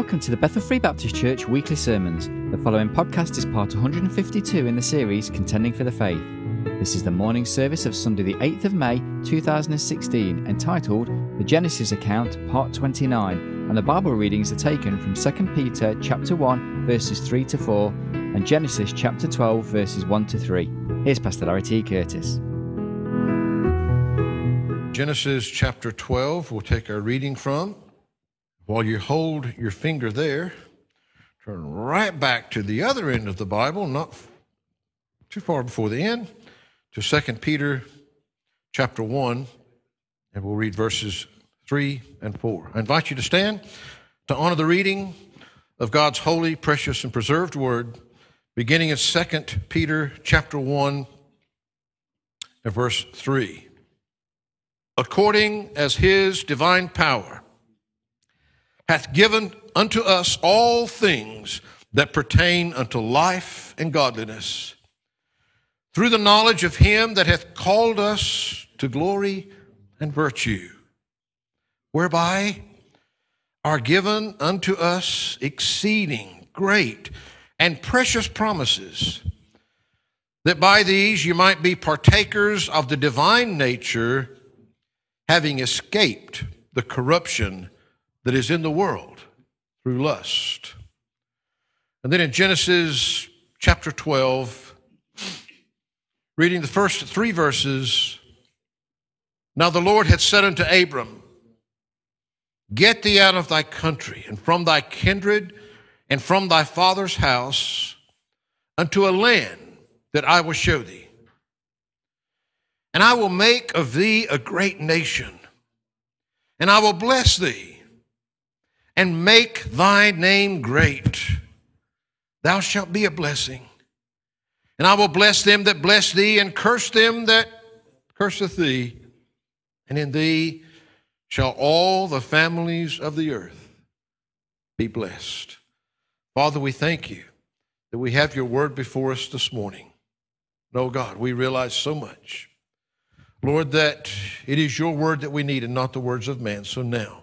Welcome to the Bethel Free Baptist Church weekly sermons. The following podcast is part 152 in the series Contending for the Faith. This is the morning service of Sunday, the 8th of May 2016, entitled The Genesis Account, Part 29, and the Bible readings are taken from 2 Peter chapter 1, verses 3 to 4, and Genesis chapter 12, verses 1 to 3. Here's Pastor Larry T. Curtis. Genesis chapter 12, we'll take our reading from. While you hold your finger there, turn right back to the other end of the Bible, not too far before the end, to 2 Peter chapter 1, and we'll read verses 3 and 4. I invite you to stand to honor the reading of God's holy, precious, and preserved word, beginning in 2 Peter chapter 1 and verse 3. According as his divine power hath given unto us all things that pertain unto life and godliness, through the knowledge of him that hath called us to glory and virtue, whereby are given unto us exceeding great and precious promises, that by these you might be partakers of the divine nature, having escaped the corruption that is in the world through lust. And then in Genesis chapter 12, reading the first three verses, now the Lord had said unto Abram, Get thee out of thy country and from thy kindred and from thy father's house unto a land that I will show thee. And I will make of thee a great nation, and I will bless thee and make thy name great. Thou shalt be a blessing. And I will bless them that bless thee, and curse them that curseth thee. And in thee shall all the families of the earth be blessed. Father, we thank you that we have your word before us this morning. No, God, we realize so much. Lord, that it is your word that we need and not the words of man. So now,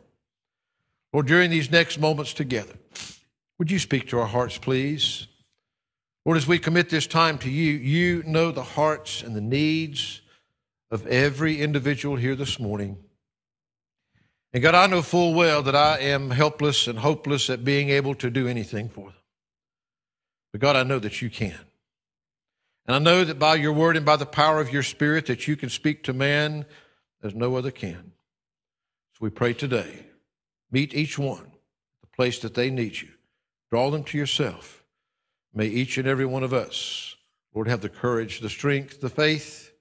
or during these next moments together, would you speak to our hearts, please? Lord, as we commit this time to you, you know the hearts and the needs of every individual here this morning. And God, I know full well that I am helpless and hopeless at being able to do anything for them. But God, I know that you can. And I know that by your word and by the power of your spirit that you can speak to man as no other can. So we pray today Meet each one, the place that they need you. Draw them to yourself. May each and every one of us, Lord, have the courage, the strength, the faith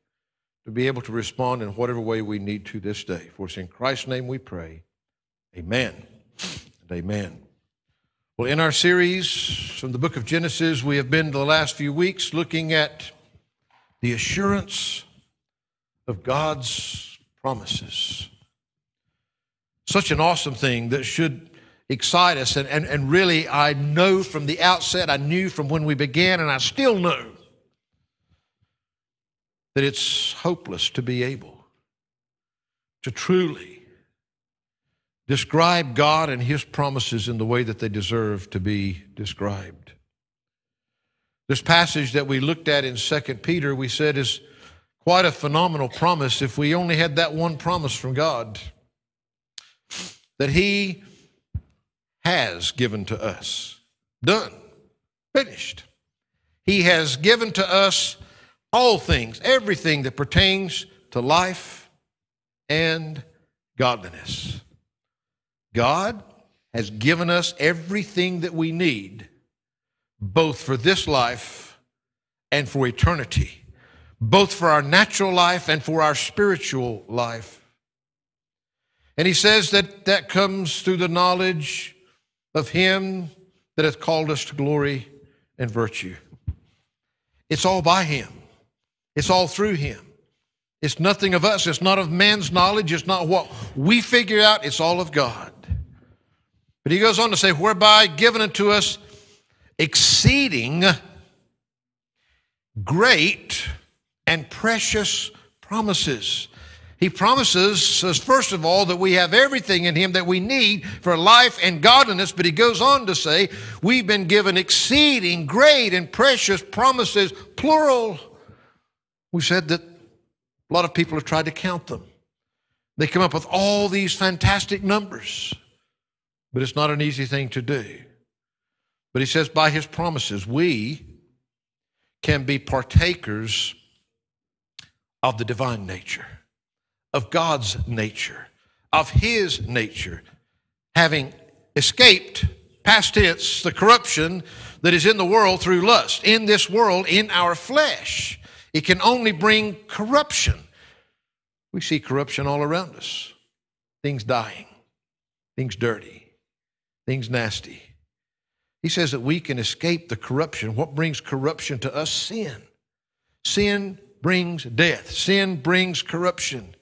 to be able to respond in whatever way we need to this day. For it's in Christ's name we pray. Amen and amen. Well, in our series from the book of Genesis, we have been the last few weeks looking at the assurance of God's promises such an awesome thing that should excite us. And, and, and really, I know from the outset, I knew from when we began, and I still know that it's hopeless to be able to truly describe God and His promises in the way that they deserve to be described. This passage that we looked at in 2 Peter, we said, is quite a phenomenal promise if we only had that one promise from God that He has given to us. Done. Finished. He has given to us all things, everything that pertains to life and godliness. God has given us everything that we need, both for this life and for eternity, both for our natural life and for our spiritual life. And he says that that comes through the knowledge of him that hath called us to glory and virtue. It's all by him. It's all through him. It's nothing of us. It's not of man's knowledge. It's not what we figure out. It's all of God. But he goes on to say, whereby given unto us exceeding great and precious promises He promises us, first of all, that we have everything in Him that we need for life and godliness, but He goes on to say, we've been given exceeding great and precious promises, plural. We said that a lot of people have tried to count them. They come up with all these fantastic numbers, but it's not an easy thing to do. But He says, by His promises, we can be partakers of the divine nature of God's nature, of His nature, having escaped, past tense, the corruption that is in the world through lust, in this world, in our flesh. It can only bring corruption. We see corruption all around us things dying, things dirty, things nasty. He says that we can escape the corruption. What brings corruption to us? Sin. Sin brings death, sin brings corruption.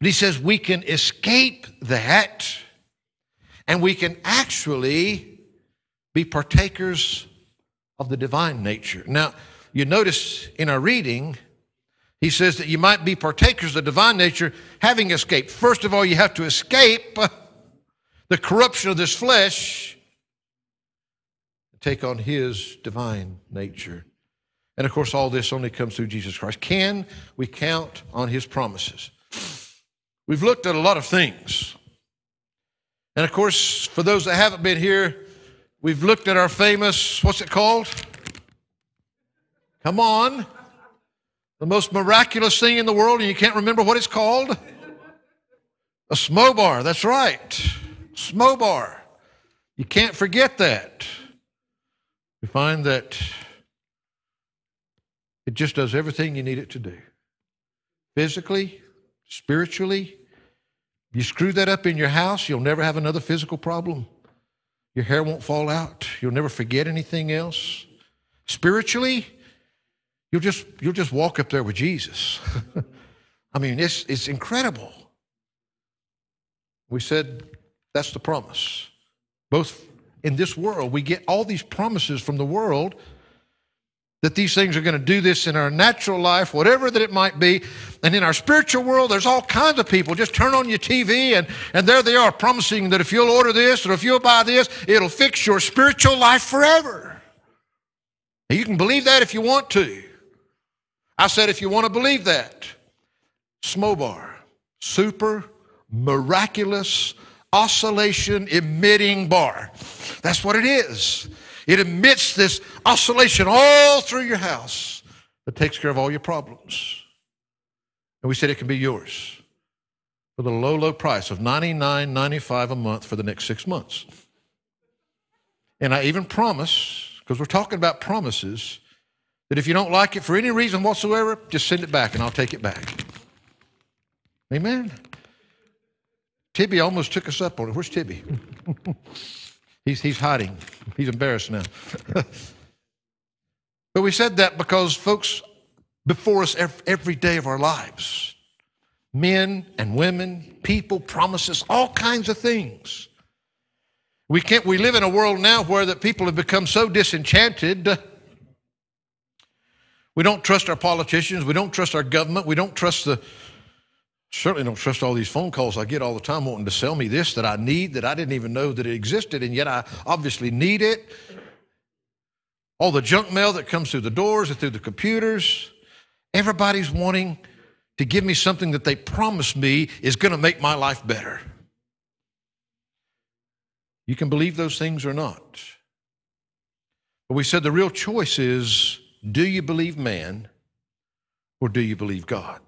But he says we can escape that and we can actually be partakers of the divine nature. Now, you notice in our reading, he says that you might be partakers of the divine nature having escaped. First of all, you have to escape the corruption of this flesh and take on his divine nature. And of course, all this only comes through Jesus Christ. Can we count on his promises? We've looked at a lot of things. And of course, for those that haven't been here, we've looked at our famous, what's it called? Come on. The most miraculous thing in the world, and you can't remember what it's called? A smobar, that's right. Smobar. You can't forget that. We find that it just does everything you need it to do physically, spiritually, you screw that up in your house, you'll never have another physical problem. Your hair won't fall out. You'll never forget anything else. Spiritually, you'll just you'll just walk up there with Jesus. I mean, it's it's incredible. We said that's the promise. Both in this world, we get all these promises from the world that these things are going to do this in our natural life, whatever that it might be. And in our spiritual world, there's all kinds of people. Just turn on your TV and, and there they are promising that if you'll order this or if you'll buy this, it'll fix your spiritual life forever. And you can believe that if you want to. I said if you want to believe that. Smobar, super miraculous oscillation emitting bar. That's what it is. It emits this oscillation all through your house that takes care of all your problems. And we said it can be yours for the low, low price of $99.95 a month for the next six months. And I even promise, because we're talking about promises, that if you don't like it for any reason whatsoever, just send it back and I'll take it back. Amen. Tibby almost took us up on it. Where's Tibby? He's, he's hiding. He's embarrassed now. but we said that because, folks, before us every day of our lives, men and women, people, promises, all kinds of things. We can't. We live in a world now where that people have become so disenchanted. We don't trust our politicians. We don't trust our government. We don't trust the certainly don't trust all these phone calls I get all the time wanting to sell me this that I need that I didn't even know that it existed, and yet I obviously need it. All the junk mail that comes through the doors and through the computers. Everybody's wanting to give me something that they promise me is going to make my life better. You can believe those things or not. But we said the real choice is do you believe man or do you believe God?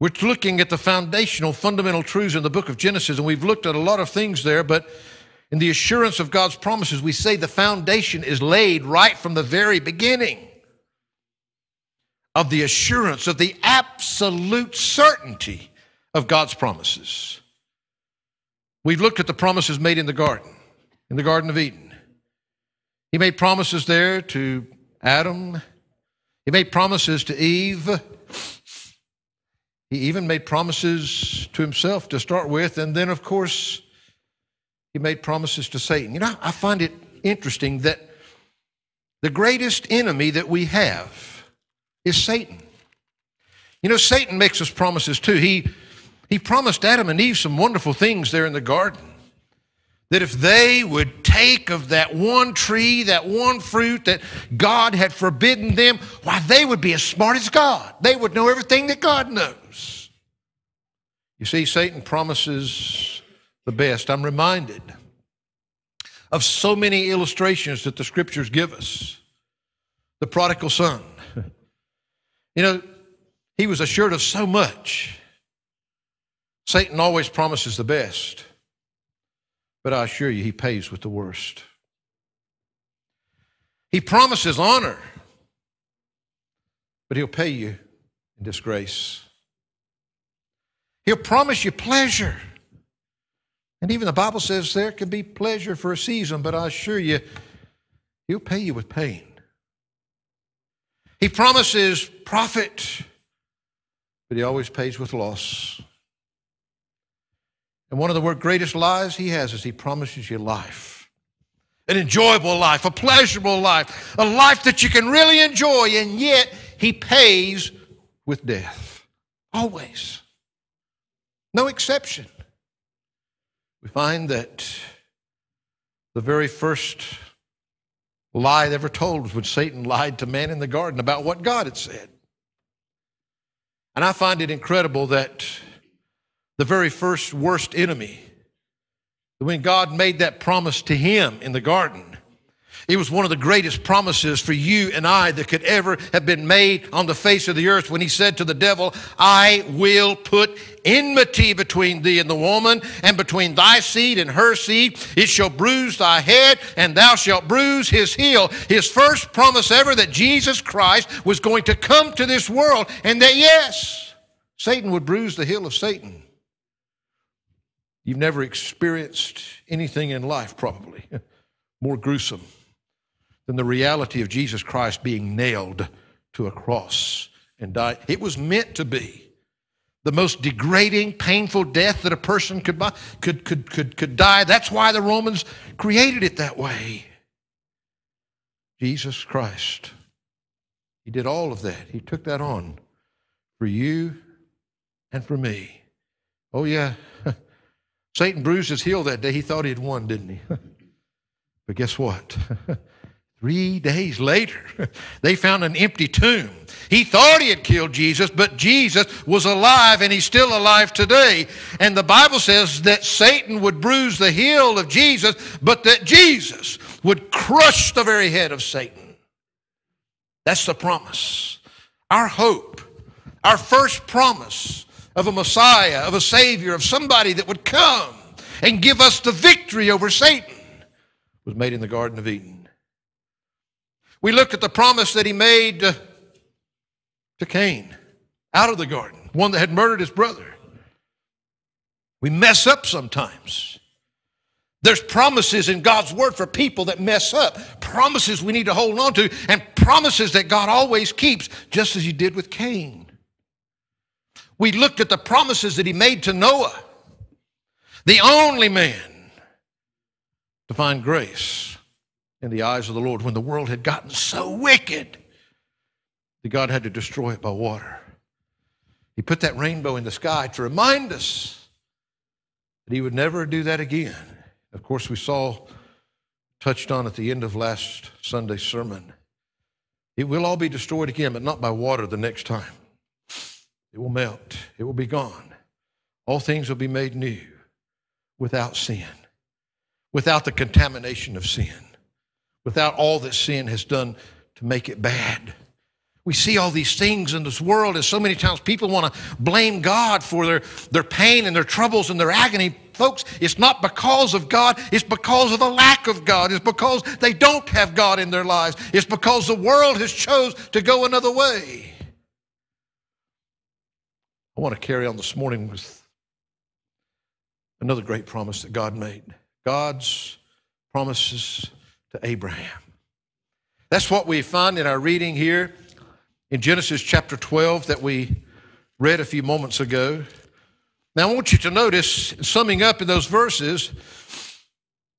We're looking at the foundational, fundamental truths in the book of Genesis, and we've looked at a lot of things there, but in the assurance of God's promises, we say the foundation is laid right from the very beginning of the assurance, of the absolute certainty of God's promises. We've looked at the promises made in the garden, in the Garden of Eden. He made promises there to Adam, he made promises to Eve. He even made promises to himself to start with, and then, of course, he made promises to Satan. You know, I find it interesting that the greatest enemy that we have is Satan. You know, Satan makes us promises too. He, he promised Adam and Eve some wonderful things there in the garden. That if they would take of that one tree, that one fruit that God had forbidden them, why, they would be as smart as God. They would know everything that God knows. You see, Satan promises the best. I'm reminded of so many illustrations that the scriptures give us. The prodigal son. You know, he was assured of so much. Satan always promises the best, but I assure you, he pays with the worst. He promises honor, but he'll pay you in disgrace. He'll promise you pleasure. And even the Bible says there can be pleasure for a season, but I assure you, he'll pay you with pain. He promises profit, but he always pays with loss. And one of the greatest lies he has is he promises you life an enjoyable life, a pleasurable life, a life that you can really enjoy, and yet he pays with death. Always. No exception. We find that the very first lie ever told was when Satan lied to man in the garden about what God had said. And I find it incredible that the very first worst enemy, when God made that promise to him in the garden, it was one of the greatest promises for you and I that could ever have been made on the face of the earth when he said to the devil, I will put enmity between thee and the woman, and between thy seed and her seed. It shall bruise thy head, and thou shalt bruise his heel. His first promise ever that Jesus Christ was going to come to this world, and that yes, Satan would bruise the heel of Satan. You've never experienced anything in life, probably, more gruesome than the reality of Jesus Christ being nailed to a cross and die. It was meant to be the most degrading, painful death that a person could, could, could, could, could die. That's why the Romans created it that way. Jesus Christ. He did all of that. He took that on for you and for me. Oh, yeah. Satan bruised his heel that day. He thought he had won, didn't he? but guess what? Three days later, they found an empty tomb. He thought he had killed Jesus, but Jesus was alive and he's still alive today. And the Bible says that Satan would bruise the heel of Jesus, but that Jesus would crush the very head of Satan. That's the promise. Our hope, our first promise of a Messiah, of a Savior, of somebody that would come and give us the victory over Satan was made in the Garden of Eden. We look at the promise that he made to, to Cain out of the garden, one that had murdered his brother. We mess up sometimes. There's promises in God's word for people that mess up, promises we need to hold on to, and promises that God always keeps, just as he did with Cain. We looked at the promises that he made to Noah, the only man to find grace in the eyes of the Lord when the world had gotten so wicked that God had to destroy it by water. He put that rainbow in the sky to remind us that He would never do that again. Of course, we saw touched on at the end of last Sunday's sermon. It will all be destroyed again, but not by water the next time. It will melt, it will be gone. All things will be made new without sin, without the contamination of sin without all that sin has done to make it bad. We see all these things in this world, and so many times people want to blame God for their, their pain and their troubles and their agony. Folks, it's not because of God, it's because of a lack of God. It's because they don't have God in their lives. It's because the world has chose to go another way. I want to carry on this morning with another great promise that God made. God's promises to Abraham. That's what we find in our reading here in Genesis chapter 12 that we read a few moments ago. Now, I want you to notice, summing up in those verses,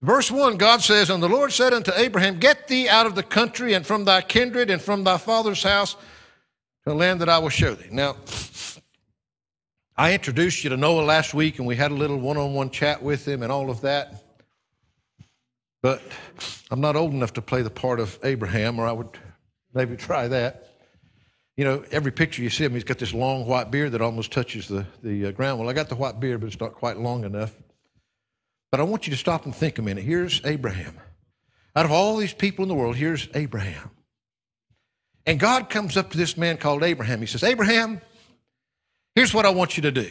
verse 1, God says, And the Lord said unto Abraham, Get thee out of the country and from thy kindred and from thy father's house to a land that I will show thee. Now, I introduced you to Noah last week, and we had a little one on one chat with him and all of that. But I'm not old enough to play the part of Abraham, or I would maybe try that. You know, every picture you see him, he's got this long white beard that almost touches the, the uh, ground. Well, I got the white beard, but it's not quite long enough. But I want you to stop and think a minute. Here's Abraham. Out of all these people in the world, here's Abraham. And God comes up to this man called Abraham. He says, Abraham, here's what I want you to do.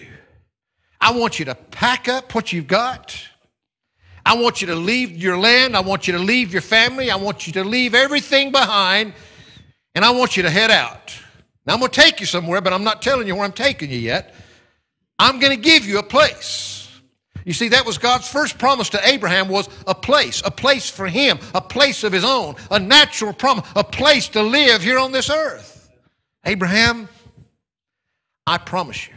I want you to pack up what you've got. I want you to leave your land. I want you to leave your family. I want you to leave everything behind. And I want you to head out. Now, I'm going to take you somewhere, but I'm not telling you where I'm taking you yet. I'm going to give you a place. You see, that was God's first promise to Abraham was a place, a place for him, a place of his own, a natural promise, a place to live here on this earth. Abraham, I promise you,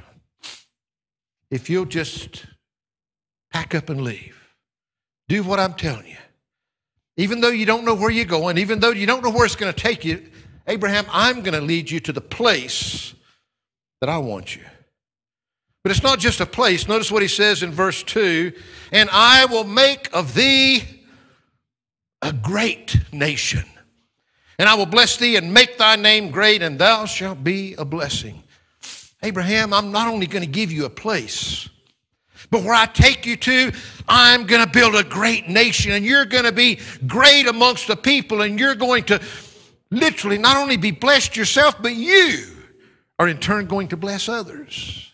if you'll just pack up and leave, do what I'm telling you. Even though you don't know where you're going, even though you don't know where it's going to take you, Abraham, I'm going to lead you to the place that I want you. But it's not just a place. Notice what he says in verse 2 And I will make of thee a great nation. And I will bless thee and make thy name great, and thou shalt be a blessing. Abraham, I'm not only going to give you a place, but where I take you to, I'm going to build a great nation, and you're going to be great amongst the people, and you're going to literally not only be blessed yourself, but you are in turn going to bless others.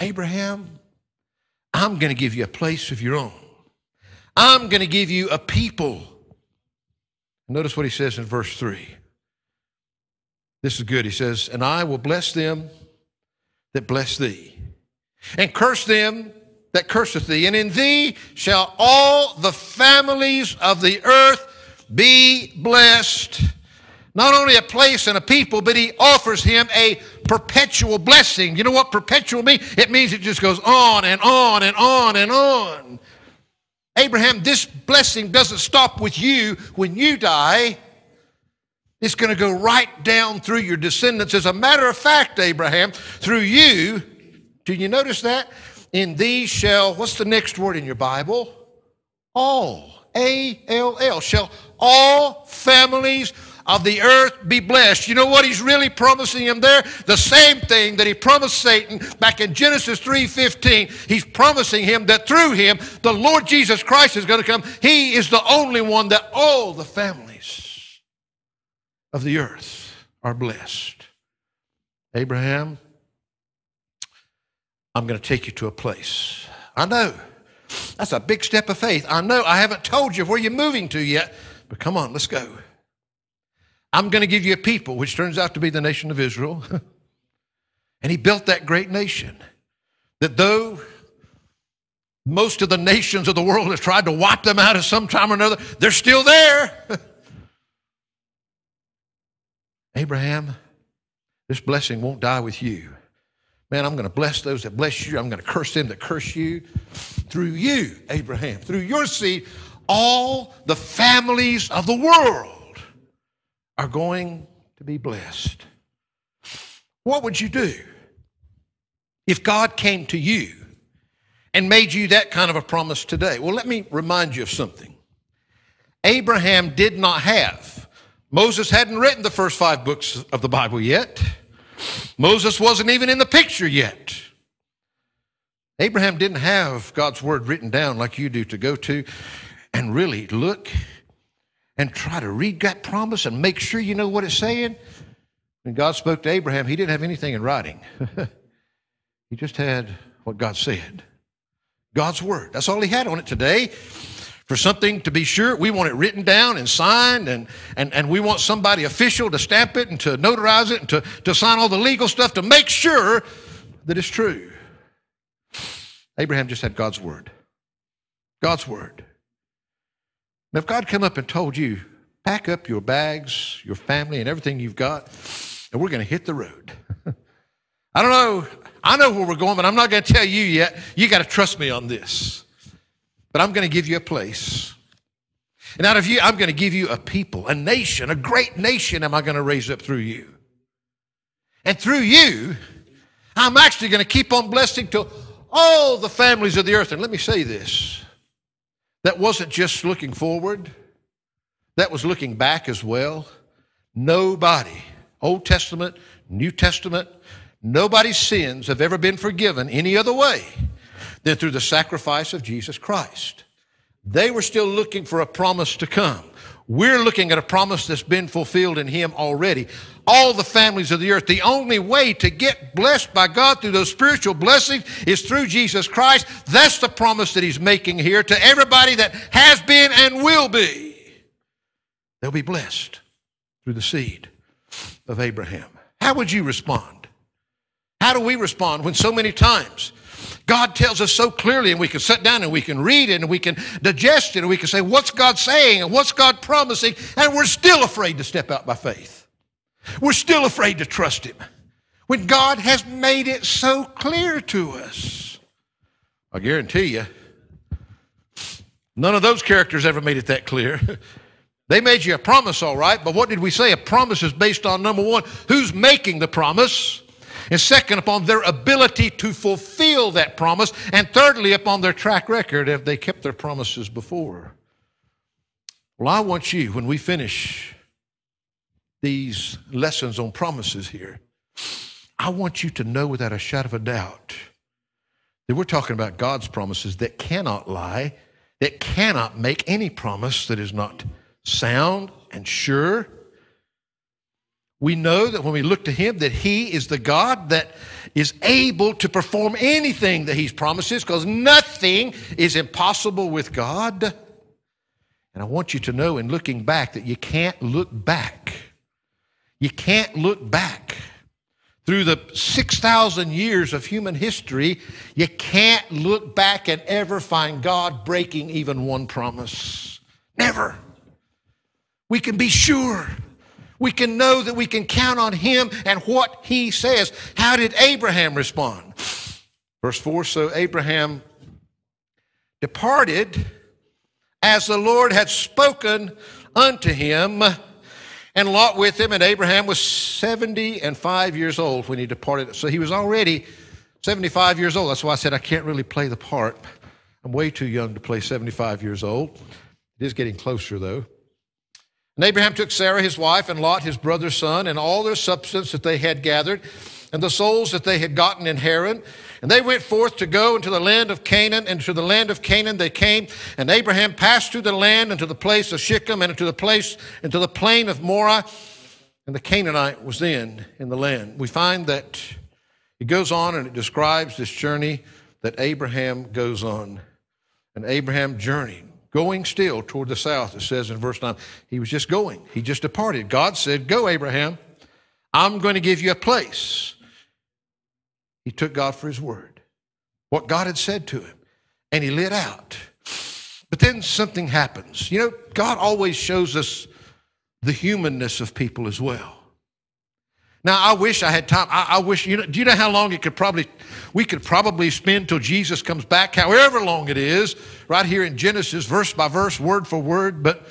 Abraham, I'm going to give you a place of your own. I'm going to give you a people. Notice what he says in verse 3. This is good. He says, And I will bless them that bless thee, and curse them that curseth thee, and in thee shall all the families of the earth be blessed not only a place and a people, but he offers him a perpetual blessing. You know what perpetual means? It means it just goes on and on and on and on. Abraham, this blessing doesn't stop with you when you die. It's going to go right down through your descendants. As a matter of fact, Abraham, through you, do you notice that? In these shall, what's the next word in your Bible? All. A L L. Shall all families of the earth be blessed. You know what he's really promising him there? The same thing that he promised Satan back in Genesis 3:15. He's promising him that through him the Lord Jesus Christ is going to come. He is the only one that all the families of the earth are blessed. Abraham, I'm going to take you to a place. I know. That's a big step of faith. I know I haven't told you where you're moving to yet, but come on, let's go. I'm going to give you a people, which turns out to be the nation of Israel. and he built that great nation. That though most of the nations of the world have tried to wipe them out at some time or another, they're still there. Abraham, this blessing won't die with you. Man, I'm going to bless those that bless you. I'm going to curse them that curse you. Through you, Abraham, through your seed, all the families of the world are going to be blessed. What would you do if God came to you and made you that kind of a promise today? Well, let me remind you of something. Abraham did not have, Moses hadn't written the first five books of the Bible yet. Moses wasn't even in the picture yet. Abraham didn't have God's word written down like you do to go to and really look and try to read that promise and make sure you know what it's saying? When God spoke to Abraham, he didn't have anything in writing. he just had what God said. God's word. That's all he had on it today. For something to be sure, we want it written down and signed, and, and, and we want somebody official to stamp it and to notarize it and to, to sign all the legal stuff to make sure that it's true. Abraham just had God's word. God's word. Now, if God come up and told you, pack up your bags, your family, and everything you've got, and we're going to hit the road. I don't know. I know where we're going, but I'm not going to tell you yet. You got to trust me on this. But I'm going to give you a place. And out of you, I'm going to give you a people, a nation, a great nation am I going to raise up through you. And through you, I'm actually going to keep on blessing to all the families of the earth. And let me say this that wasn't just looking forward, that was looking back as well. Nobody, Old Testament, New Testament, nobody's sins have ever been forgiven any other way than through the sacrifice of Jesus Christ. They were still looking for a promise to come. We're looking at a promise that's been fulfilled in Him already. All the families of the earth. The only way to get blessed by God through those spiritual blessings is through Jesus Christ. That's the promise that He's making here to everybody that has been and will be. They'll be blessed through the seed of Abraham. How would you respond? How do we respond when so many times God tells us so clearly, and we can sit down and we can read it and we can digest it and we can say, What's God saying and what's God promising? And we're still afraid to step out by faith. We're still afraid to trust Him when God has made it so clear to us. I guarantee you, none of those characters ever made it that clear. they made you a promise, all right, but what did we say? A promise is based on number one, who's making the promise? And second, upon their ability to fulfill that promise. And thirdly, upon their track record, if they kept their promises before. Well, I want you, when we finish these lessons on promises here, I want you to know without a shadow of a doubt that we're talking about God's promises that cannot lie, that cannot make any promise that is not sound and sure we know that when we look to him that he is the God that is able to perform anything that he's promises because nothing is impossible with God. And I want you to know in looking back that you can't look back. You can't look back. Through the 6,000 years of human history, you can't look back and ever find God breaking even one promise. Never. We can be sure we can know that we can count on him and what he says. How did Abraham respond? Verse 4 So Abraham departed as the Lord had spoken unto him, and Lot with him. And Abraham was 70 and 5 years old when he departed. So he was already 75 years old. That's why I said I can't really play the part. I'm way too young to play 75 years old. It is getting closer, though. And Abraham took Sarah his wife and Lot his brother's son and all their substance that they had gathered and the souls that they had gotten in Haran. And they went forth to go into the land of Canaan, and to the land of Canaan they came. And Abraham passed through the land into the place of Shechem, and into the place, into the plain of Moreh. And the Canaanite was then in the land. We find that it goes on and it describes this journey that Abraham goes on. And Abraham journeyed going still toward the south, it says in verse 9. He was just going, he just departed. God said, Go, Abraham, I'm going to give you a place. He took God for his word, what God had said to him, and he lit out. But then something happens. You know, God always shows us the humanness of people as well. Now, I wish I had time. I, I, wish, you know, do you know how long it could probably, we could probably spend till Jesus comes back, however long it is, right here in Genesis, verse by verse, word for word, but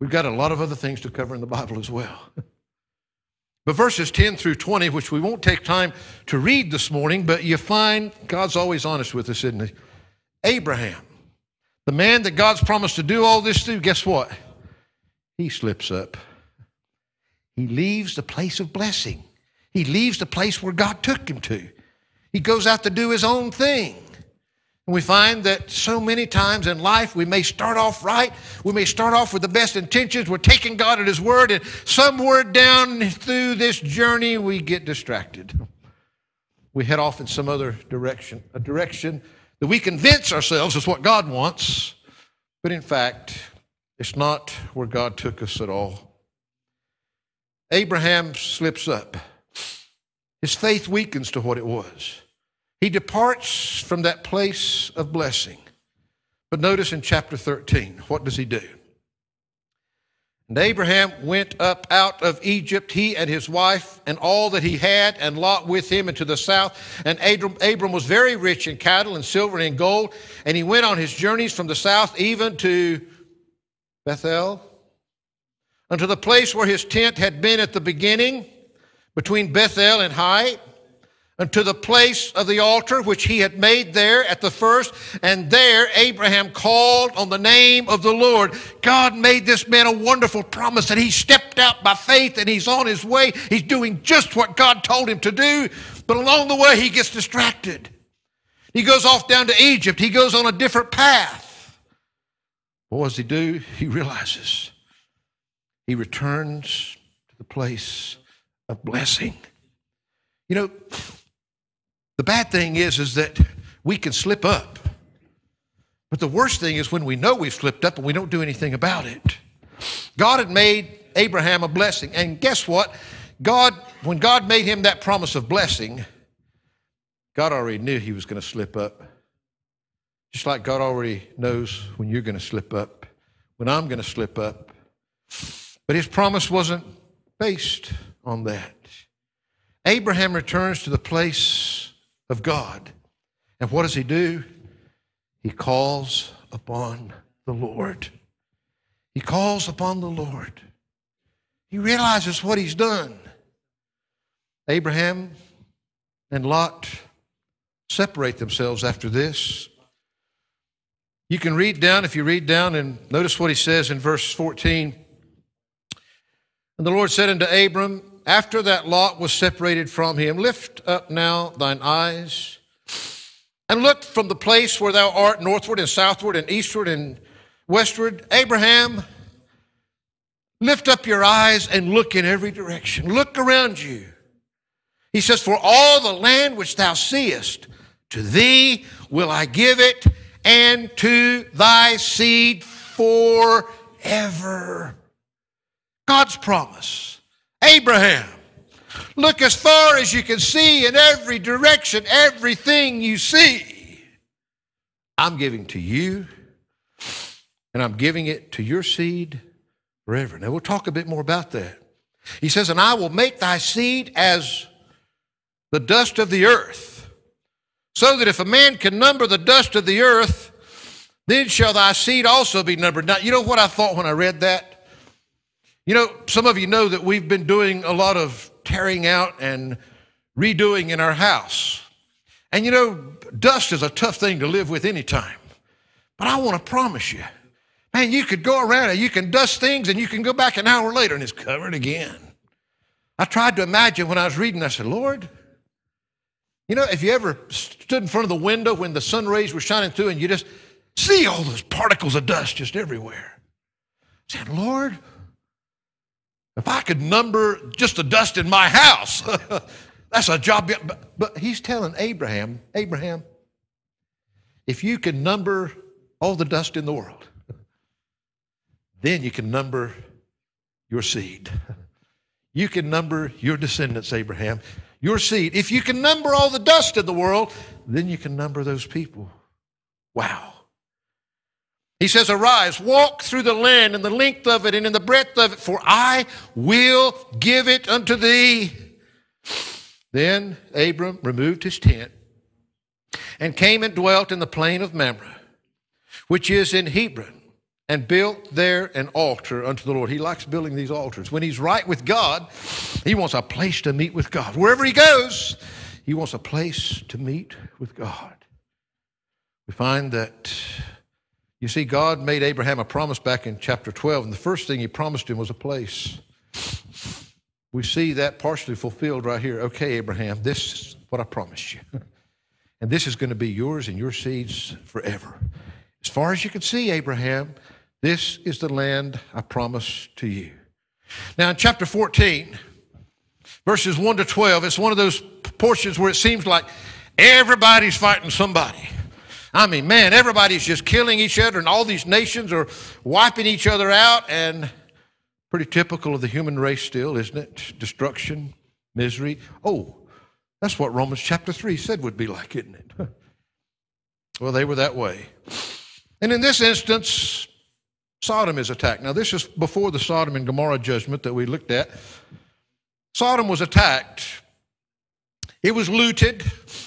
we've got a lot of other things to cover in the Bible as well. But verses 10 through 20, which we won't take time to read this morning, but you find God's always honest with us, isn't he? Abraham, the man that God's promised to do all this to, guess what? He slips up. He leaves the place of blessing. He leaves the place where God took him to. He goes out to do his own thing. And we find that so many times in life we may start off right. We may start off with the best intentions. We're taking God at his word, and somewhere down through this journey we get distracted. We head off in some other direction, a direction that we convince ourselves is what God wants, but in fact, it's not where God took us at all. Abraham slips up. His faith weakens to what it was. He departs from that place of blessing. But notice in chapter 13, what does he do? And Abraham went up out of Egypt, he and his wife, and all that he had, and Lot with him into the south. And Abram, Abram was very rich in cattle and silver and in gold. And he went on his journeys from the south even to Bethel, unto the place where his tent had been at the beginning, between Bethel and Hai, unto the place of the altar which he had made there at the first. And there Abraham called on the name of the Lord. God made this man a wonderful promise, and he stepped out by faith and he's on his way. He's doing just what God told him to do. But along the way, he gets distracted. He goes off down to Egypt, he goes on a different path. What does he do? He realizes he returns to the place of blessing. You know, the bad thing is, is that we can slip up. But the worst thing is when we know we've slipped up and we don't do anything about it. God had made Abraham a blessing. And guess what? God, when God made him that promise of blessing, God already knew he was going to slip up. Just like God already knows when you're going to slip up, when I'm going to slip up. But his promise wasn't based on that. Abraham returns to the place of God. And what does he do? He calls upon the Lord. He calls upon the Lord. He realizes what he's done. Abraham and Lot separate themselves after this. You can read down, if you read down, and notice what he says in verse 14. And the Lord said unto Abram, after that Lot was separated from him, lift up now thine eyes and look from the place where thou art northward and southward and eastward and westward. Abraham, lift up your eyes and look in every direction. Look around you. He says, For all the land which thou seest, to thee will I give it, and to thy seed forever. God's promise. Abraham. Look as far as you can see in every direction, everything you see. I'm giving to you, and I'm giving it to your seed forever. Now, we'll talk a bit more about that. He says, And I will make thy seed as the dust of the earth, so that if a man can number the dust of the earth, then shall thy seed also be numbered. Now, you know what I thought when I read that? You know, some of you know that we've been doing a lot of tearing out and redoing in our house. And you know, dust is a tough thing to live with anytime. But I want to promise you, man, you could go around and you can dust things and you can go back an hour later and it's covered again. I tried to imagine when I was reading, I said, Lord, you know, if you ever stood in front of the window when the sun rays were shining through and you just see all those particles of dust just everywhere, I said, Lord, if I could number just the dust in my house, that's a job. But, but he's telling Abraham, Abraham, if you can number all the dust in the world, then you can number your seed. You can number your descendants, Abraham, your seed. If you can number all the dust in the world, then you can number those people. Wow. He says, Arise, walk through the land in the length of it and in the breadth of it, for I will give it unto thee. Then Abram removed his tent and came and dwelt in the plain of Mamre, which is in Hebron, and built there an altar unto the Lord. He likes building these altars. When he's right with God, he wants a place to meet with God. Wherever he goes, he wants a place to meet with God. We find that you see, God made Abraham a promise back in chapter 12, and the first thing he promised him was a place. We see that partially fulfilled right here. Okay, Abraham, this is what I promised you. And this is going to be yours and your seeds forever. As far as you can see, Abraham, this is the land I promised to you. Now, in chapter 14, verses 1 to 12, it's one of those portions where it seems like everybody's fighting somebody. I mean, man, everybody's just killing each other, and all these nations are wiping each other out, and pretty typical of the human race still, isn't it? Destruction, misery. Oh, that's what Romans chapter 3 said would be like, isn't it? well, they were that way. And in this instance, Sodom is attacked. Now, this is before the Sodom and Gomorrah judgment that we looked at. Sodom was attacked it was looted,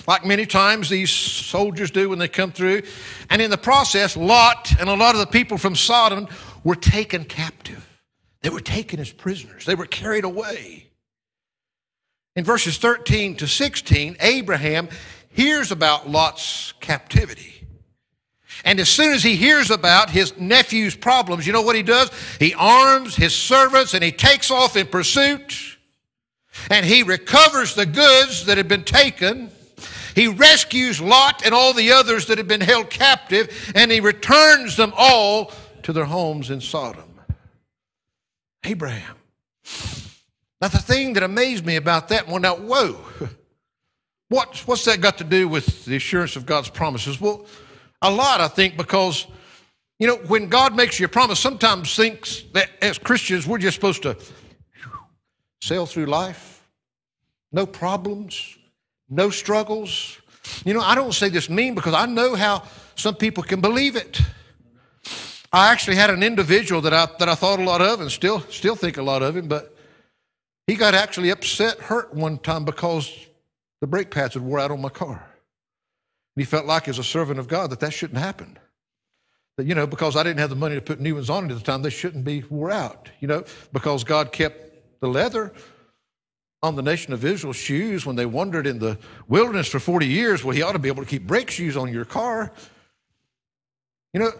like many times these soldiers do when they come through. And in the process, Lot and a lot of the people from Sodom were taken captive. They were taken as prisoners, they were carried away. in verses 13 to 16, Abraham hears about Lot's captivity. And as soon as he hears about his nephew's problems, you know what he does? He arms his servants and he takes off in pursuit. And he recovers the goods that had been taken. He rescues Lot and all the others that had been held captive, and he returns them all to their homes in Sodom. Abraham. Now, the thing that amazed me about that one, now, whoa, what, what's that got to do with the assurance of God's promises? Well, a lot, I think, because, you know, when God makes you a promise, sometimes thinks that as Christians, we're just supposed to sail through life, no problems, no struggles. You know, I don't say this mean because I know how some people can believe it. I actually had an individual that I, that I thought a lot of and still, still think a lot of him, but he got actually upset, hurt one time because the brake pads had wore out on my car. And he felt like, as a servant of God, that that shouldn't happen. That, you know, because I didn't have the money to put new ones on at the time, they shouldn't be wore out, you know, because God kept the leather on the nation of Israel's shoes when they wandered in the wilderness for 40 years. Well, he ought to be able to keep brake shoes on your car. You know,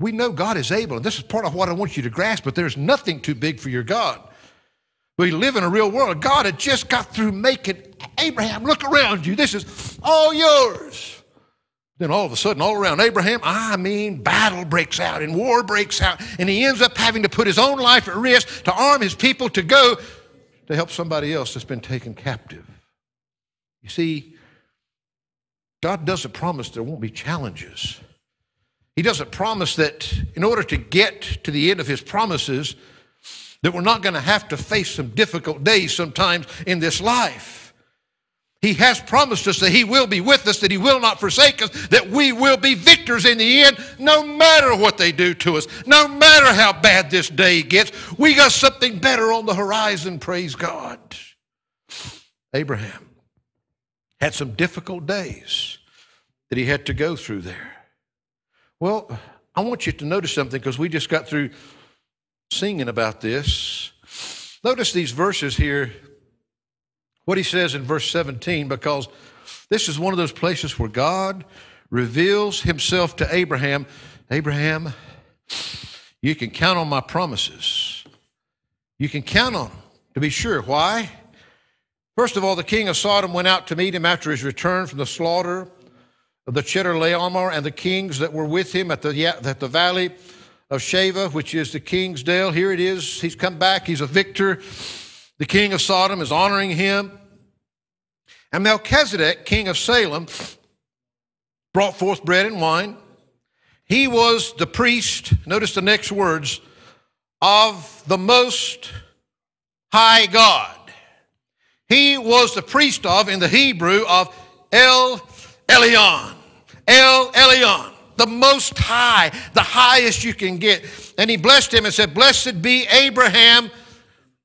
we know God is able, and this is part of what I want you to grasp, but there's nothing too big for your God. We live in a real world. God had just got through making Abraham, look around you. This is all yours. Then all of a sudden, all around Abraham, I mean, battle breaks out and war breaks out, and he ends up having to put his own life at risk to arm his people to go to help somebody else that's been taken captive. You see, God doesn't promise there won't be challenges. He doesn't promise that in order to get to the end of his promises, that we're not going to have to face some difficult days sometimes in this life. He has promised us that He will be with us, that He will not forsake us, that we will be victors in the end, no matter what they do to us, no matter how bad this day gets. We got something better on the horizon, praise God. Abraham had some difficult days that he had to go through there. Well, I want you to notice something because we just got through singing about this. Notice these verses here, what he says in verse 17, because this is one of those places where God reveals himself to Abraham. Abraham, you can count on my promises. You can count on them, to be sure. Why? First of all, the king of Sodom went out to meet him after his return from the slaughter of the Chedorlaomer and the kings that were with him at the, at the valley of Shaveh, which is the king's dale. Here it is. He's come back. He's a victor. The king of Sodom is honoring him. And Melchizedek, king of Salem, brought forth bread and wine. He was the priest, notice the next words, of the most high God. He was the priest of, in the Hebrew, of El Elyon. El Elyon, the most high, the highest you can get. And he blessed him and said, Blessed be Abraham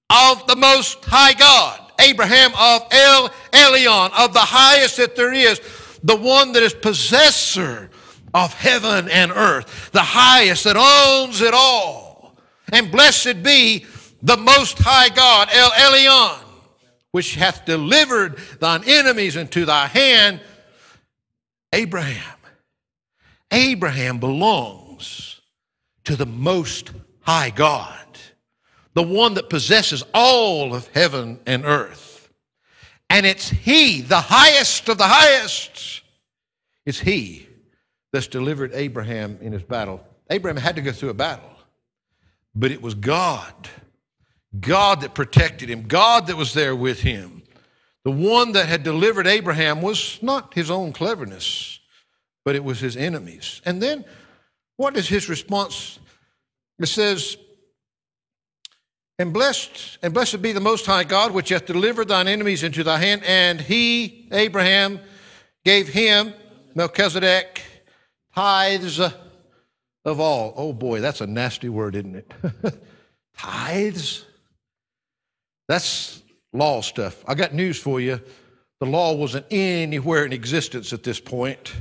of the most high God. Abraham of El Elyon, of the highest that there is, the one that is possessor of heaven and earth, the highest that owns it all. And blessed be the most high God, El Elyon, which hath delivered thine enemies into thy hand Abraham. Abraham belongs to the Most High God, the one that possesses all of heaven and earth. And it's He, the highest of the highest. It's He that's delivered Abraham in his battle. Abraham had to go through a battle, but it was God, God that protected him, God that was there with him. The one that had delivered Abraham was not his own cleverness, but it was his enemies. And then what is his response? It says, and blessed, and blessed be the Most High God, which hath delivered thine enemies into thy hand. And he, Abraham, gave him, Melchizedek, tithes of all. Oh boy, that's a nasty word, isn't it? tithes? That's law stuff. I got news for you. The law wasn't anywhere in existence at this point.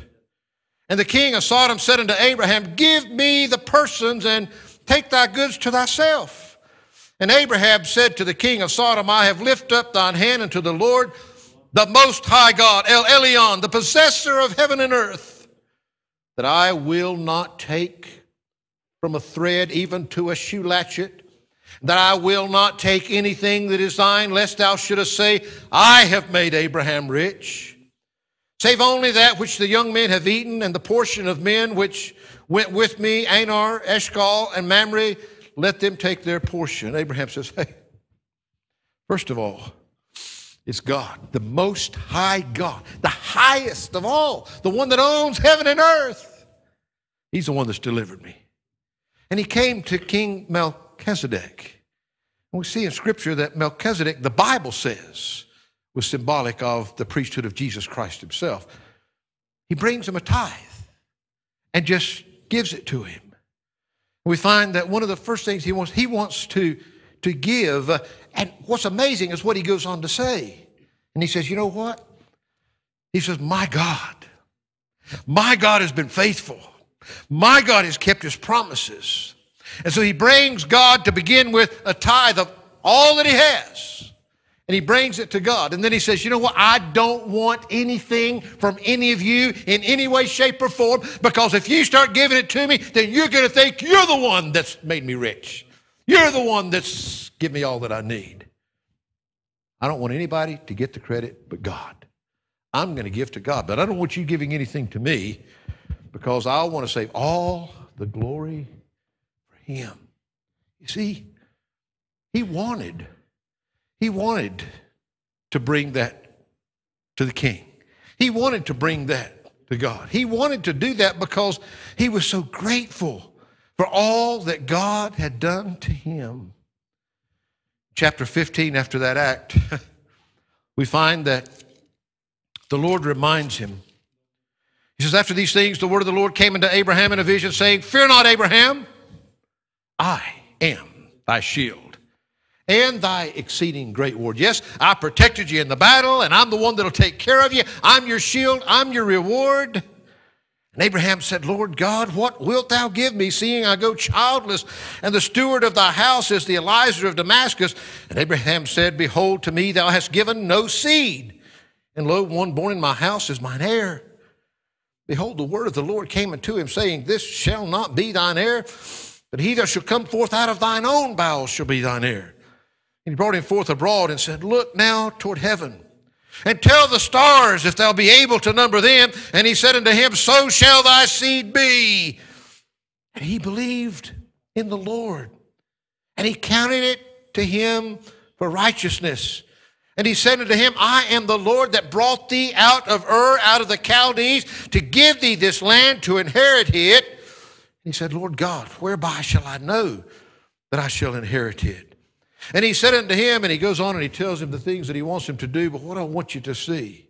And the king of Sodom said unto Abraham, Give me the persons and take thy goods to thyself. And Abraham said to the king of Sodom, I have lifted up thine hand unto the Lord, the most high God, El Elyon, the possessor of heaven and earth, that I will not take from a thread even to a shoe latchet, that I will not take anything that is thine, lest thou shouldest say, I have made Abraham rich. Save only that which the young men have eaten, and the portion of men which went with me, Aner, Eshcol, and Mamre, let them take their portion. Abraham says, Hey, first of all, it's God, the most high God, the highest of all, the one that owns heaven and earth. He's the one that's delivered me. And he came to King Melchizedek. And we see in Scripture that Melchizedek, the Bible says, was symbolic of the priesthood of Jesus Christ himself. He brings him a tithe and just gives it to him. We find that one of the first things he wants, he wants to, to give. Uh, and what's amazing is what he goes on to say. And he says, You know what? He says, My God, my God has been faithful. My God has kept his promises. And so he brings God to begin with a tithe of all that he has. And he brings it to God. And then he says, You know what? I don't want anything from any of you in any way, shape, or form because if you start giving it to me, then you're going to think you're the one that's made me rich. You're the one that's given me all that I need. I don't want anybody to get the credit but God. I'm going to give to God, but I don't want you giving anything to me because I want to save all the glory for Him. You see, He wanted he wanted to bring that to the king. He wanted to bring that to God. He wanted to do that because he was so grateful for all that God had done to him. Chapter 15, after that act, we find that the Lord reminds him. He says, After these things, the word of the Lord came into Abraham in a vision, saying, Fear not, Abraham, I am thy shield and thy exceeding great reward. Yes, I protected you in the battle, and I'm the one that'll take care of you. I'm your shield, I'm your reward. And Abraham said, Lord God, what wilt thou give me, seeing I go childless, and the steward of thy house is the Eliezer of Damascus? And Abraham said, Behold, to me thou hast given no seed, and lo, one born in my house is mine heir. Behold, the word of the Lord came unto him, saying, This shall not be thine heir, but he that shall come forth out of thine own bowels shall be thine heir. And he brought him forth abroad and said, Look now toward heaven and tell the stars if thou be able to number them. And he said unto him, So shall thy seed be. And he believed in the Lord, and he counted it to him for righteousness. And he said unto him, I am the Lord that brought thee out of Ur, out of the Chaldees, to give thee this land to inherit it. He said, Lord God, whereby shall I know that I shall inherit it? And he said unto him, and he goes on and he tells him the things that he wants him to do, but what I want you to see.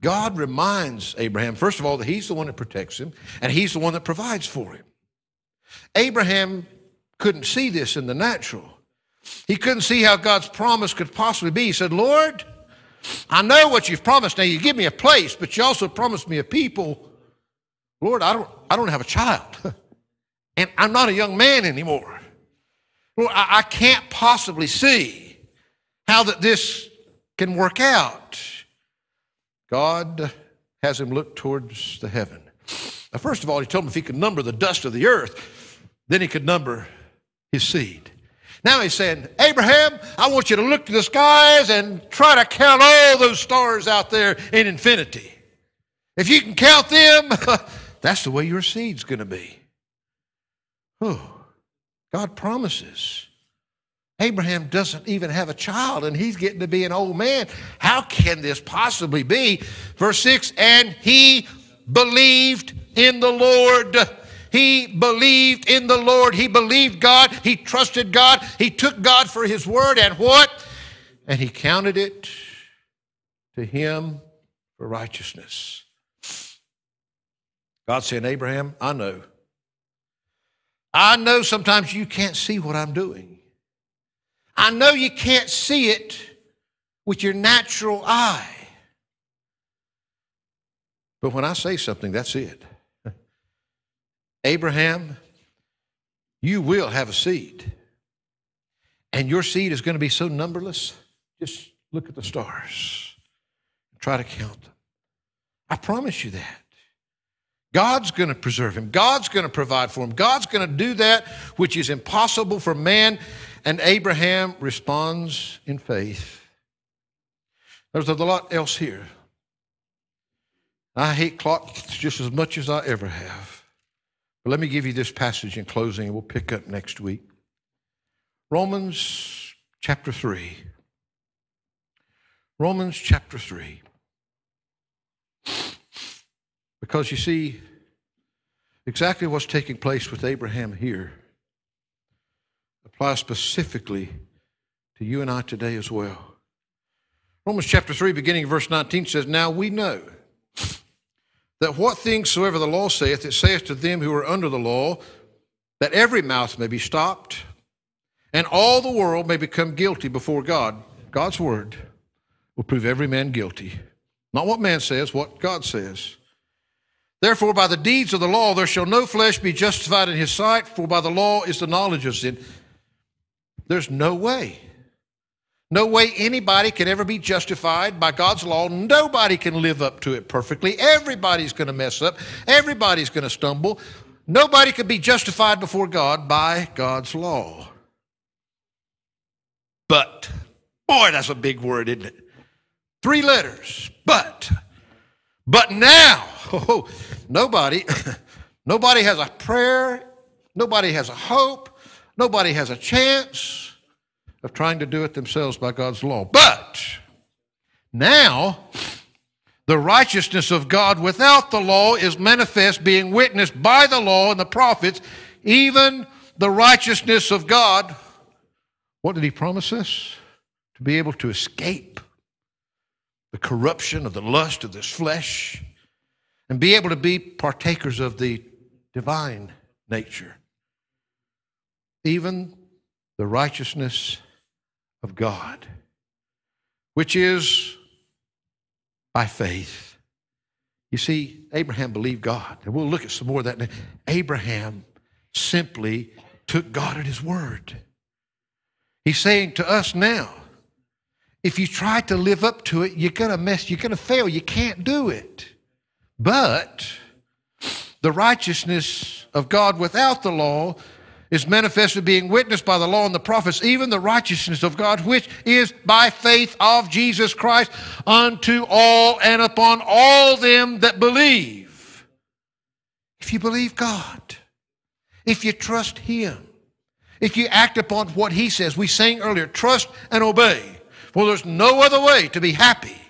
God reminds Abraham, first of all, that he's the one that protects him, and he's the one that provides for him. Abraham couldn't see this in the natural. He couldn't see how God's promise could possibly be. He said, Lord, I know what you've promised. Now you give me a place, but you also promised me a people. Lord, I don't, I don't have a child. and I'm not a young man anymore. Lord, I, I can't possibly see how that this can work out. God has him look towards the heaven. Now, first of all, he told him if he could number the dust of the earth, then he could number his seed. Now he's saying, Abraham, I want you to look to the skies and try to count all those stars out there in infinity. If you can count them, that's the way your seed's going to be. Oh. God promises. Abraham doesn't even have a child and he's getting to be an old man. How can this possibly be? Verse 6 And he believed in the Lord. He believed in the Lord. He believed God. He trusted God. He took God for his word. And what? And he counted it to him for righteousness. God said, Abraham, I know I know sometimes you can't see what I'm doing. I know you can't see it with your natural eye. But when I say something, that's it. Abraham, you will have a seed. and your seed is going to be so numberless, just look at the stars. Try to count them. I promise you that. God's going to preserve him. God's going to provide for him. God's going to do that which is impossible for man. And Abraham responds in faith. There's a lot else here. I hate clocks just as much as I ever have. But let me give you this passage in closing, and we'll pick up next week. Romans chapter 3. Romans chapter 3. Because you see, exactly what's taking place with Abraham here applies specifically to you and I today as well. Romans chapter 3, beginning verse 19 says, Now we know that what things soever the law saith, it saith to them who are under the law, that every mouth may be stopped, and all the world may become guilty before God. God's word will prove every man guilty. Not what man says, what God says. Therefore, by the deeds of the law, there shall no flesh be justified in his sight, for by the law is the knowledge of sin. There's no way no way anybody can ever be justified by God's law. Nobody can live up to it perfectly. Everybody's going to mess up. Everybody's going to stumble. Nobody can be justified before God by God's law. But, boy, that's a big word, isn't it? Three letters. But. But now, oh, nobody, nobody has a prayer. Nobody has a hope. Nobody has a chance of trying to do it themselves by God's law. But now, the righteousness of God without the law is manifest, being witnessed by the law and the prophets, even the righteousness of God. What did he promise us? To be able to escape the corruption of the lust of this flesh and be able to be partakers of the divine nature. Even the righteousness of God, which is by faith. You see, Abraham believed God. And we'll look at some more of that. Abraham simply took God at his word. He's saying to us now, if you try to live up to it, you're going to mess, you're going to fail. You can't do it. But the righteousness of God without the law is manifested being witnessed by the law and the prophets, even the righteousness of God, which is by faith of Jesus Christ unto all and upon all them that believe. If you believe God, if you trust Him, if you act upon what He says, we sang earlier, trust and obey. For there's no other way to be happy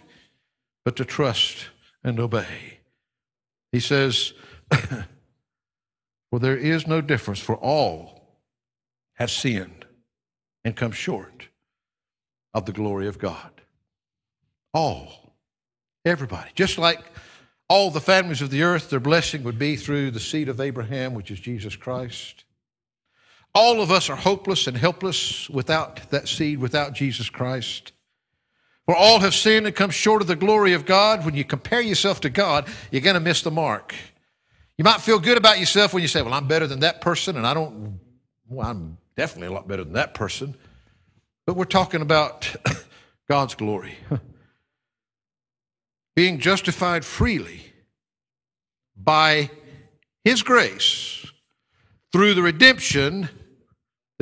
but to trust and obey. He says, For there is no difference, for all have sinned and come short of the glory of God. All. Everybody. Just like all the families of the earth, their blessing would be through the seed of Abraham, which is Jesus Christ. All of us are hopeless and helpless without that seed, without Jesus Christ. For all have sinned and come short of the glory of God. When you compare yourself to God, you're going to miss the mark. You might feel good about yourself when you say, Well, I'm better than that person, and I don't, well, I'm definitely a lot better than that person. But we're talking about God's glory. Being justified freely by His grace through the redemption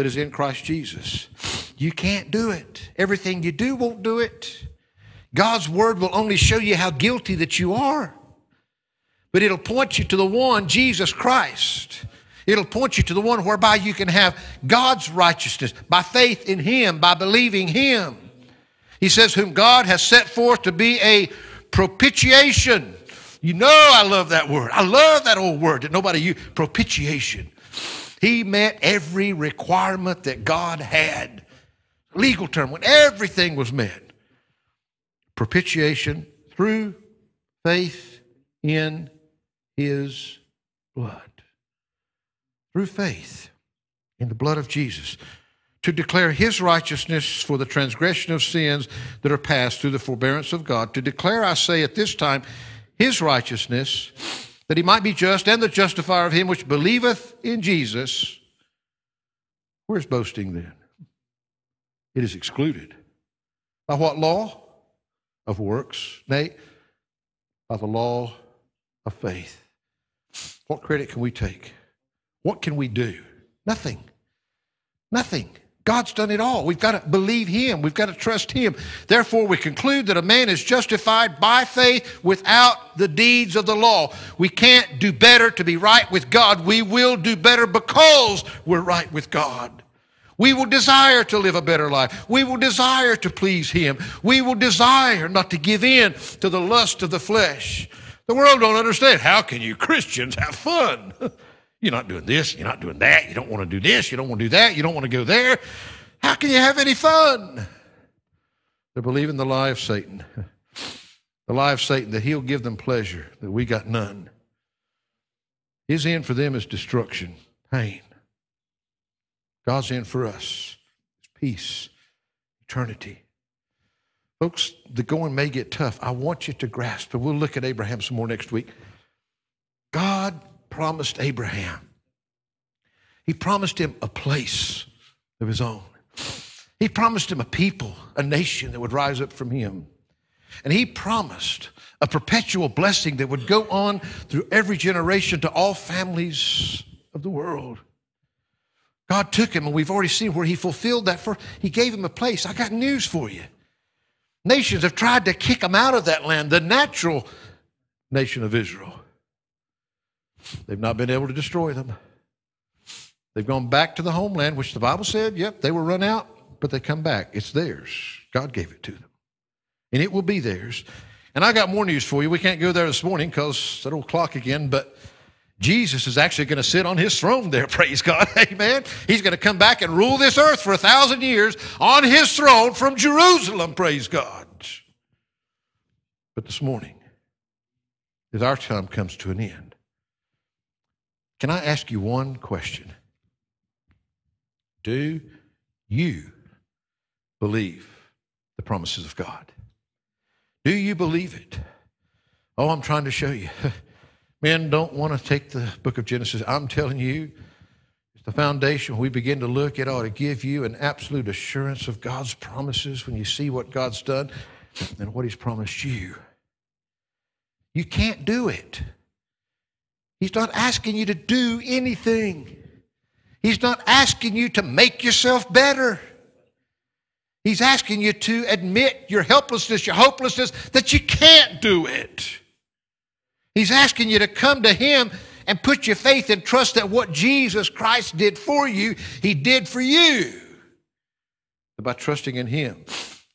that is in Christ Jesus. You can't do it. Everything you do won't do it. God's word will only show you how guilty that you are but it'll point you to the one, Jesus Christ. It'll point you to the one whereby you can have God's righteousness by faith in Him, by believing Him. He says, Whom God has set forth to be a propitiation. You know, I love that word. I love that old word that nobody used propitiation. He met every requirement that God had. Legal term, when everything was met. Propitiation through faith in his blood. Through faith in the blood of Jesus. To declare his righteousness for the transgression of sins that are passed through the forbearance of God. To declare, I say at this time, his righteousness, that he might be just and the justifier of him which believeth in Jesus. Where's boasting then? It is excluded. By what law? Of works. Nay, by the law of faith. What credit can we take? What can we do? Nothing. Nothing. God's done it all. We've got to believe Him. We've got to trust Him. Therefore, we conclude that a man is justified by faith without the deeds of the law. We can't do better to be right with God. We will do better because we're right with God. We will desire to live a better life. We will desire to please Him. We will desire not to give in to the lust of the flesh. The world don't understand. How can you Christians have fun? You're not doing this, you're not doing that, you don't want to do this, you don't want to do that, you don't want to go there. How can you have any fun? They're believing the lie of Satan. The lie of Satan that he'll give them pleasure, that we got none. His end for them is destruction, pain. God's end for us is peace, eternity. Folks, the going may get tough. I want you to grasp, and we'll look at Abraham some more next week. God promised Abraham. He promised him a place of his own. He promised him a people, a nation that would rise up from him. And he promised a perpetual blessing that would go on through every generation to all families of the world. God took him, and we've already seen where he fulfilled that. For he gave him a place. I got news for you. Nations have tried to kick him out of that land, the natural nation of Israel. They've not been able to destroy them. They've gone back to the homeland, which the Bible said, yep, they were run out, but they come back. It's theirs. God gave it to them. And it will be theirs. And I got more news for you. We can't go there this morning because that old clock again, but Jesus is actually going to sit on his throne there, praise God. Amen. He's going to come back and rule this earth for a thousand years on his throne from Jerusalem, praise God. But this morning, as our time comes to an end, can I ask you one question? Do you believe the promises of God? Do you believe it? Oh, I'm trying to show you. Men don't want to take the book of Genesis. I'm telling you, it's the foundation. We begin to look, it ought to give you an absolute assurance of God's promises when you see what God's done and what He's promised you. You can't do it. He's not asking you to do anything. He's not asking you to make yourself better. He's asking you to admit your helplessness, your hopelessness, that you can't do it. He's asking you to come to Him and put your faith and trust that what Jesus Christ did for you, He did for you. By trusting in Him.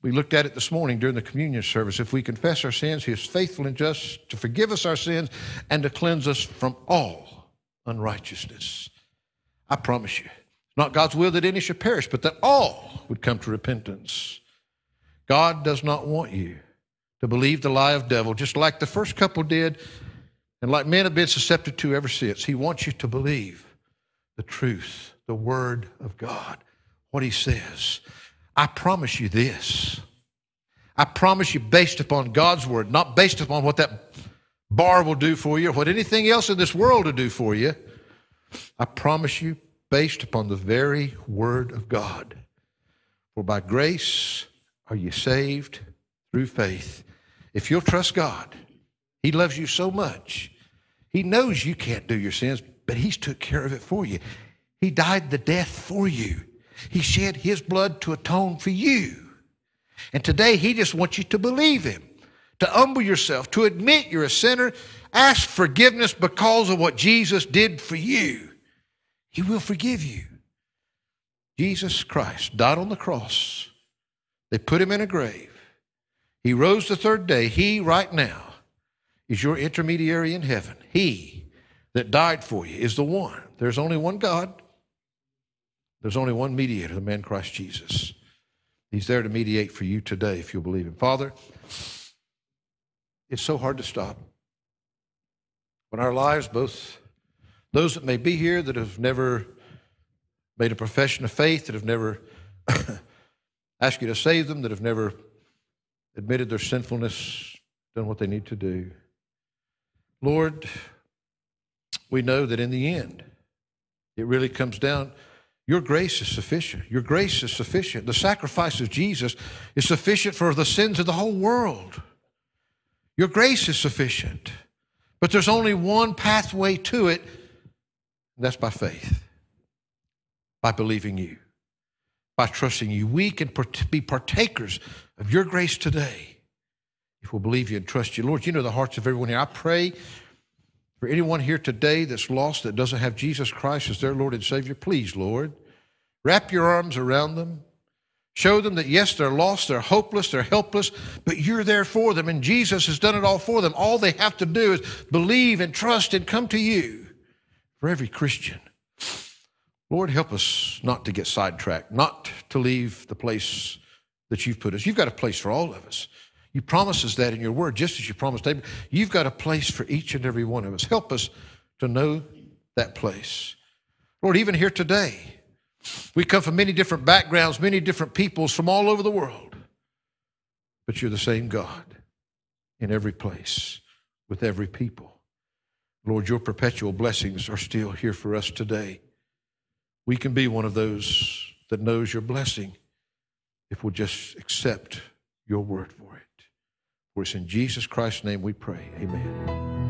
We looked at it this morning during the communion service. If we confess our sins, He is faithful and just to forgive us our sins and to cleanse us from all unrighteousness. I promise you, it's not God's will that any should perish, but that all would come to repentance. God does not want you to believe the lie of devil, just like the first couple did, and like men have been susceptible to ever since. He wants you to believe the truth, the word of God, what He says. I promise you this. I promise you, based upon God's word, not based upon what that bar will do for you or what anything else in this world will do for you. I promise you, based upon the very word of God. For by grace are you saved through faith. If you'll trust God, He loves you so much. He knows you can't do your sins, but He's took care of it for you. He died the death for you. He shed his blood to atone for you. And today he just wants you to believe him, to humble yourself, to admit you're a sinner, ask forgiveness because of what Jesus did for you. He will forgive you. Jesus Christ died on the cross. They put him in a grave. He rose the third day. He, right now, is your intermediary in heaven. He that died for you is the one. There's only one God. There's only one mediator, the man Christ Jesus. He's there to mediate for you today if you'll believe him. Father, it's so hard to stop. When our lives, both those that may be here that have never made a profession of faith, that have never asked you to save them, that have never admitted their sinfulness, done what they need to do. Lord, we know that in the end, it really comes down Your grace is sufficient. Your grace is sufficient. The sacrifice of Jesus is sufficient for the sins of the whole world. Your grace is sufficient. But there's only one pathway to it, and that's by faith, by believing you, by trusting you. We can be partakers of your grace today if we'll believe you and trust you. Lord, you know the hearts of everyone here. I pray for anyone here today that's lost, that doesn't have Jesus Christ as their Lord and Savior, please, Lord, wrap your arms around them. Show them that, yes, they're lost, they're hopeless, they're helpless, but you're there for them, and Jesus has done it all for them. All they have to do is believe and trust and come to you for every Christian. Lord, help us not to get sidetracked, not to leave the place that you've put us. You've got a place for all of us. You promise us that in your word, just as you promised David. You've got a place for each and every one of us. Help us to know that place. Lord, even here today, we come from many different backgrounds, many different peoples from all over the world. But you're the same God in every place, with every people. Lord, your perpetual blessings are still here for us today. We can be one of those that knows your blessing if we'll just accept your word for it. For it's in Jesus Christ's name we pray. Amen.